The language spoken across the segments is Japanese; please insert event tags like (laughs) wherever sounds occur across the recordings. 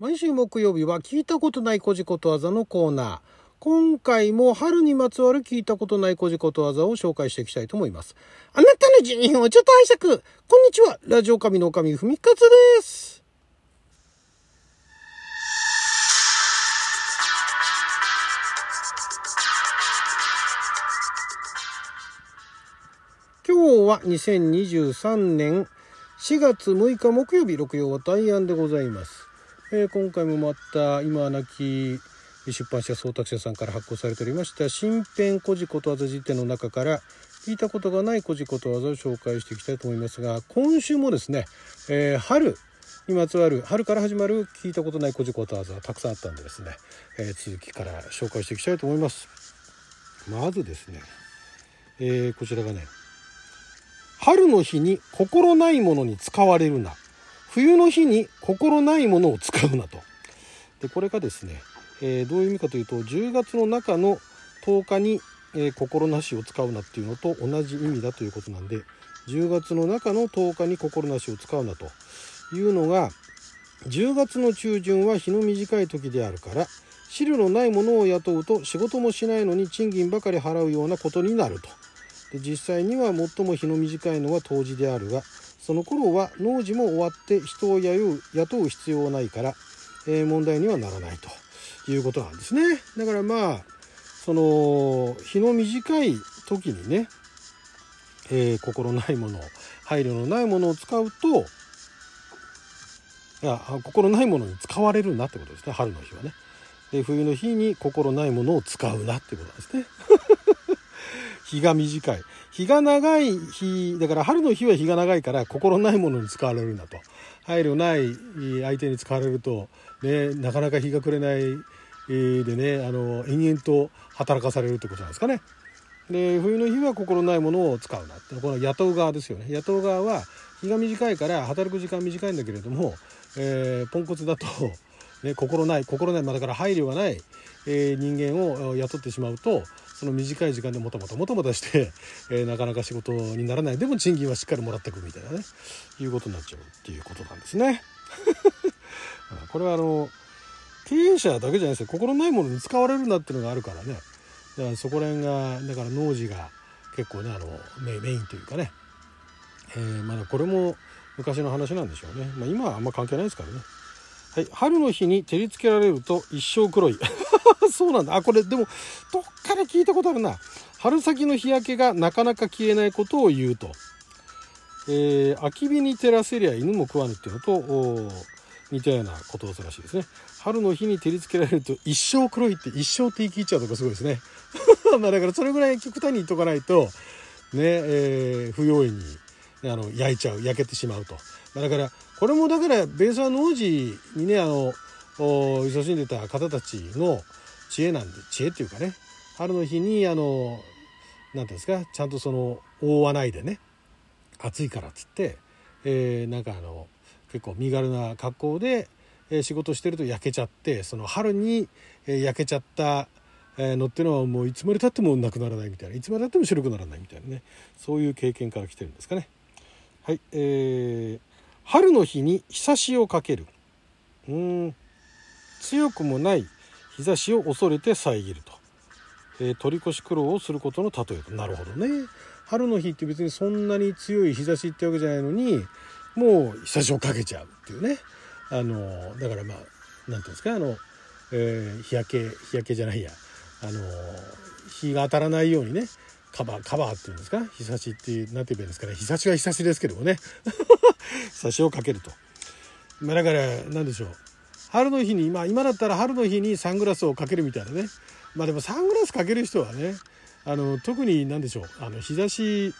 毎週木曜日は聞いたことないこじことわざのコーナー。今回も春にまつわる聞いたことないこじことわざを紹介していきたいと思います。あなたの12分をちょっと拝借。こんにちは。ラジオ神の神ふみかつです。今日は2023年4月6日木曜日、六曜は大安でございます。えー今回もまた今は亡き出版社総託社さんから発行されておりました新編古事ことわざ辞典の中から聞いたことがない古事ことわざを紹介していきたいと思いますが今週もですね、えー春にまつわる春から始まる聞いたことない古事ことわざがたくさんあったんでですね、えー続きから紹介していきたいと思います。まずですね、えーこちらがね春の日に心ないものに使われるな。冬の日に心ないものを使うなとでこれがですね、えーどういう意味かというと10月の中の10日に、えー心なしを使うなっていうのと同じ意味だということなんで10月の中の10日に心なしを使うなというのが10月の中旬は日の短い時であるから資料のないものを雇うと仕事もしないのに賃金ばかり払うようなことになると。で実際には最も日の短いのは冬至であるがその頃は農事も終わって人を雇う雇う必要はないから、えー問題にはならないということなんですね。だからまあその日の短い時にね、えー心ないもの配慮のないものを使うといや心ないものに使われるなってことですね春の日はね。で冬の日に心ないものを使うなってことなんですね。(laughs) 日が短い。日が長い日だから春の日は日が長いから心ないものに使われるんだと配慮ない相手に使われると、ね、なかなか日が暮れないでねあの延々と働かされるってことなんですかね。で冬の日は心ないものを使うなってこの雇う側ですよね雇う側は日が短いから働く時間短いんだけれども、えーポンコツだと、ね、心ない心ない、まあ、だから配慮がない、えー人間を雇ってしまうとその短い時間でもたもたもたもたして、(laughs) えーなかなか仕事にならない。でも賃金はしっかりもらっていくみたいなね。いうことになっちゃうっていうことなんですね。(laughs) これはあの経営者だけじゃないですよ。心ないものに使われるなっていうのがあるからね。だからそこら辺がだから農事が結構ねあのメインというかね、えーまだこれも昔の話なんでしょうね、まあ、今はあんま関係ないですからね。はい、春の日に照りつけられると一生黒い。(laughs) そうなんだ。あこれでもどっから聞いたことあるな。春先の日焼けがなかなか消えないことを言うと、えー、空き日に照らせりゃ犬も食わぬっていうのと似たようなことわざらしいですね。春の日に照りつけられると一生黒いって一生って言い切っちゃうとかすごいですね。(laughs) まあだからそれぐらい極端に言っとかないとねえー不用意にあの焼いちゃう焼けてしまうと、まだからこれもだからベースは農事にねあのお勤しんでた方たちの知恵なんで知恵っていうかね。春の日にあの何ていうんですかちゃんとその覆わないでね暑いからっつって、えーなんかあの結構身軽な格好で、えー仕事してると焼けちゃってその春に、えー焼けちゃったのっていうのはもういつまでたってもなくならないみたいないつまでたっても白くならないみたいなね。そういう経験から来てるんですかね。はい、えー春の日に日差しをかける。うん。強くもない日差しを恐れて遮ると、えー取り越し苦労をすることの例えと。なるほどね。春の日って別にそんなに強い日差しってわけじゃないのにもう日差しをかけちゃうっていうね。あのだからまあなんていうんですかあの、えー日焼け日焼けじゃないや。あの日が当たらないようにね。カバーカバーっていうんですか？日差しっていうなんて言えばいいんですかね？日差しは日差しですけどもね。(laughs) 日差しをかけると。まあ、だから何でしょう。春の日に、まあ、今だったら春の日にサングラスをかけるみたいなね。まあでもサングラスかける人はねあの特に何でしょう。あの日差し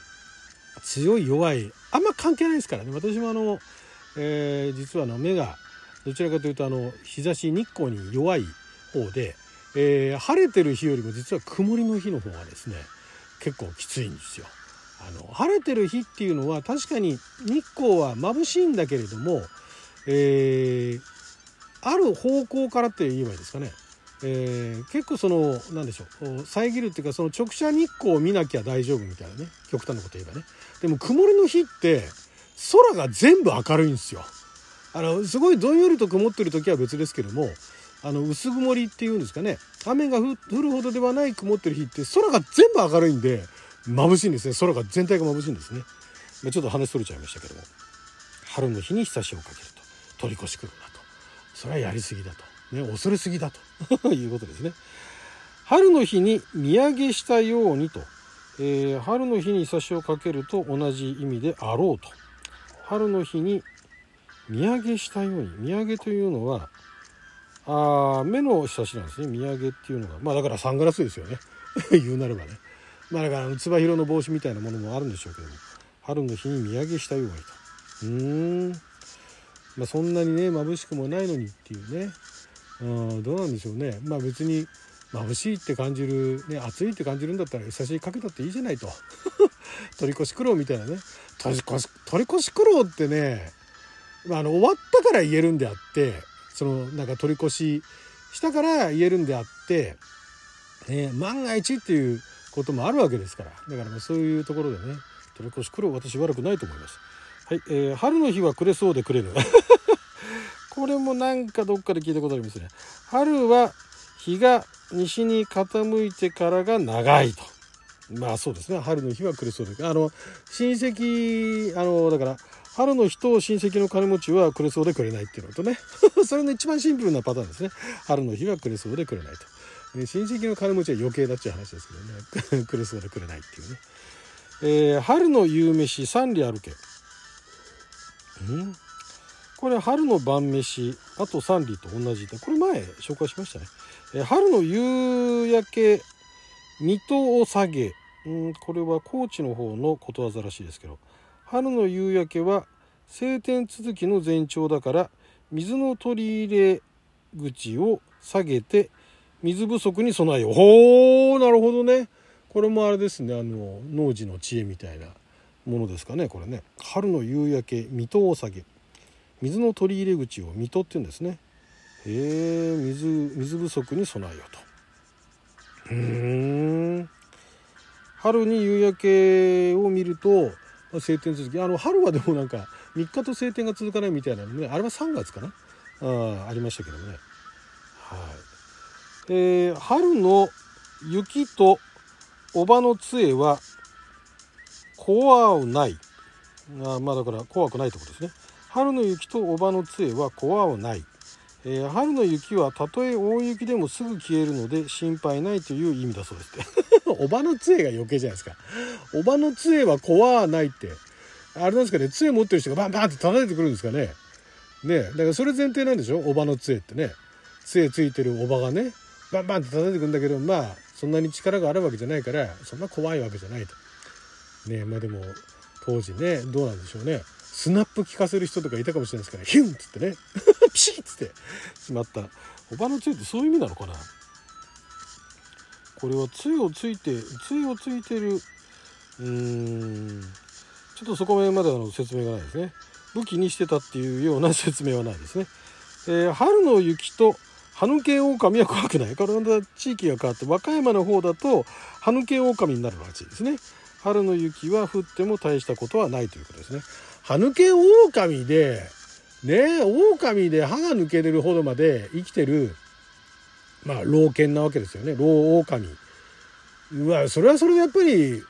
強い弱いあんま関係ないですからね。私もあの、えー実はあの目がどちらかというとあの日差し日光に弱い方で、えー晴れてる日よりも実は曇りの日の方がですね結構きついんですよ。あの晴れてる日っていうのは確かに日光は眩しいんだけれども、えーある方向からって言えばいいですかね、えー結構その何でしょう遮るっていうかその直射日光を見なきゃ大丈夫みたいなね極端なこと言えばね。でも曇りの日って空が全部明るいんですよ。あのすごいどんよりと曇ってる時は別ですけどもあの薄曇りっていうんですかね。雨が降るほどではない曇ってる日って空が全部明るいんで眩しいんですね。空が全体が眩しいんですね、ま、ちょっと話取れちゃいましたけども。春の日に日差しをかけると。取り越し苦労だと。それはやりすぎだと、ね、恐れすぎだと。(laughs) いうことですね。春の日に見上げしたようにと、えー、春の日に日差しをかけると同じ意味であろうと。春の日に見上げしたように。見上げというのはあ目の日差しなんですね。見上げっていうのが。まあだからサングラスですよね。(laughs) 言うなればね。まあだからつば広の帽子みたいなものもあるんでしょうけども。春の日に見上げしたようにとうーん。まあそんなにね眩しくもないのにっていうね。うんどうなんでしょうね。まあ別に眩しいって感じる、ね、暑いって感じるんだったら優しいかけたっていいじゃないと。(laughs) 取り越し苦労みたいなね。取り越し取り越し苦労ってね、まあ、あの終わったから言えるんであってそのなんか取り越ししたから言えるんであって、ね、万が一っていうこともあるわけですからだからまあそういうところでね取り越し苦労私悪くないと思います。はい、えー、春の日は暮れそうで暮れぬ (laughs) これもなんかどっかで聞いたことありますね。春は日が西に傾いてからが長いと。まあそうですね春の日は暮れそうであの親戚あのだから春の日と親戚の金持ちはくれそうでくれないっていうのとね。(laughs) それの一番シンプルなパターンですね。春の日はくれそうでくれないと、親戚の金持ちは余計だっちゅう話ですけどね。(laughs) くれそうでくれないっていうね、えー、春の夕飯三里歩け。ん？これ春の晩飯あと三里と同じで。これ前紹介しましたね、えー、春の夕焼け水戸を下げ。んこれは高知の方のことわざらしいですけど。春の夕焼けは晴天続きの前兆だから水の取り入れ口を下げて水不足に備えよう。ほうなるほどね。これもあれですね。あの農事の知恵みたいなものですかねこれね。春の夕焼け水戸を下げ水の取り入れ口を水戸って言うんですね。へえ水水不足に備えようと。うん。春に夕焼けを見ると晴天続き。あの春はでもなんか3日と晴天が続かないみたいなね。あれは3月かな？あありましたけどね。はい。えー、春の雪とおばの杖は怖うない。あまあだから怖くないってことですね。春の雪とおばの杖は怖うない、えー、春の雪はたとえ大雪でもすぐ消えるので心配ないという意味だそうですって。(laughs) おばの杖が余計じゃないですか。おばの杖は怖ないって。あれなんですかね。杖持ってる人がバンバンって叩いてくるんですかね。ねだからそれ前提なんでしょ？おばの杖ってね。杖ついてるおばがねバンバンって叩いてくるんだけどまあそんなに力があるわけじゃないからそんな怖いわけじゃないと。ねまあでも当時ねどうなんでしょうね。スナップ効かせる人とかいたかもしれないですからヒュンっつってね。(laughs) ピシッつってしまった。おばの杖ってそういう意味なのかな？これは杖をついて杖をついてるうーん。ちょっとそこまでの説明がないですね。武器にしてたっていうような説明はないですね、えー、春の雪と歯抜け狼は怖くない。これまた地域が変わって和歌山の方だと歯抜け狼になるらしいですね。春の雪は降っても大したことはないということですね。歯抜け狼でね狼で歯が抜けれるほどまで生きてるまあ老犬なわけですよね。老狼。うわそれはそれでやっぱり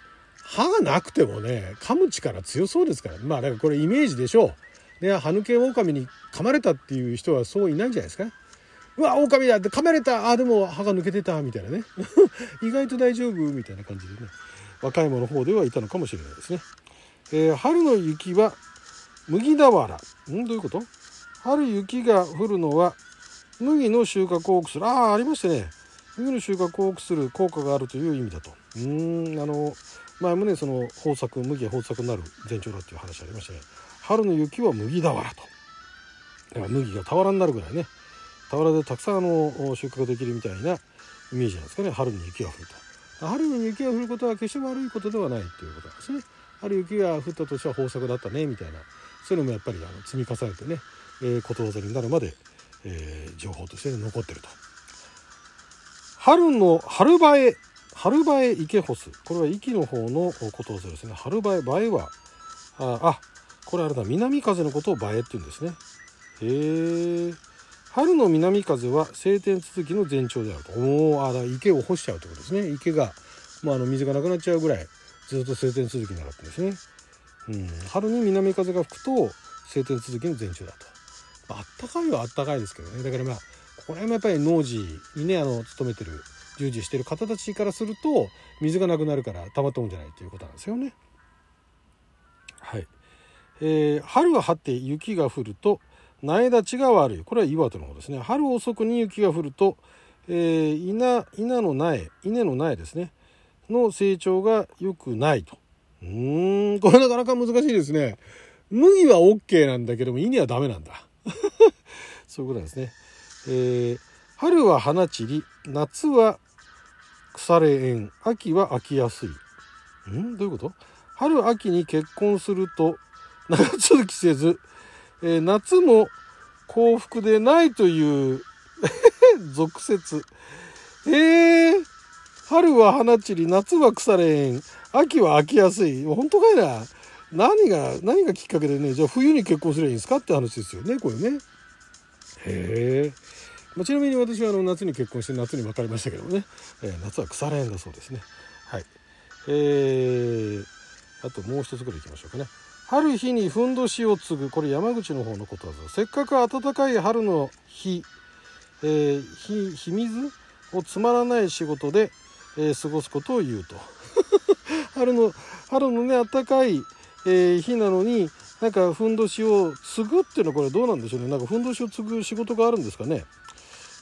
歯がなくてもね噛む力強そうですから。まあだからこれイメージでしょう。ね歯抜け狼に噛まれたっていう人はそういないんじゃないですか。うわ狼だって噛まれた。あでも歯が抜けてた。みたいなね。(laughs) 意外と大丈夫みたいな感じでね。若い者の方ではいたのかもしれないですね。えー、春の雪は麦俵。ん？どういうこと？春雪が降るのは麦の収穫を多くする。ああありましたね。麦の収穫を多くする効果があるという意味だと。うんあの前もねその豊作麦が豊作になる前兆だっていう話ありましたね。春の雪は麦俵と。だから麦が俵になるぐらいね。俵でたくさんあの収穫できるみたいなイメージなんですかね。春に雪が降ると。春に雪が降ることは決して悪いことではないっていうことなんですね。春雪が降った年は豊作だったねみたいな。そういうのもやっぱりあの積み重ねてね、えー、ことわざになるまでえー、情報として残ってると。春の春映え春映え池干すこれは息の方のことわざですね。春映え映えはああこれあれだ。南風のことを映えって言うんですね。へえ春の南風は晴天続きの前兆であると。おおあだ池を干しちゃうってことですね。池が、まあ、あの水がなくなっちゃうぐらいずっと晴天続きになるってですね、うん、春に南風が吹くと晴天続きの前兆だと、まあったかいはあったかいですけどね。だからまあここら辺もやっぱり農事にねあの勤めてる従事してる方たちからすると水がなくなるからたまったもんじゃないということなんですよね。はい、えー、春が張って雪が降ると苗立ちが悪い。これは岩手の方ですね。春遅くに雪が降ると、えー、稲稲の苗稲の苗ですね。の成長が良くないと。うーん。これなかなか難しいですね。麦は OK なんだけども稲はダメなんだ。(laughs) そういうことなんですね、えー、春は花散り夏は腐れ縁秋は飽きやすい。ん？どういうこと？春秋に結婚すると長続きせず、えー、夏も幸福でないという (laughs) 俗説。えー、春は花散り夏は腐れ縁。秋は飽きやすい。本当かいな？何が何がきっかけでねじゃあ冬に結婚すればいいんですかって話ですよねこれね。へえ、まあ、ちなみに私はあの夏に結婚して夏に別れましたけどね、えー、夏は腐れ縁だそうですね。はい。えー、あともう一つぐらいいきましょうかね。春日にふんどしを継ぐこれ山口の方のことわざせっかく暖かい春の日、えー、日日水をつまらない仕事で、えー、過ごすことを言うと。(laughs) 春の春のね暖かい、えー、日なのになんかふんどしを継ぐっていうのはこれどうなんでしょうね。なんかふんどしを継ぐ仕事があるんですかね。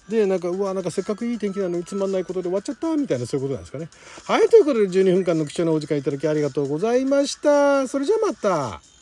でなんかうわなんかせっかくいい天気なのにつまんないことで終わっちゃったみたいなそういうことなんですかね。はいということで12分間の貴重なお時間いただきありがとうございました。それじゃあまた。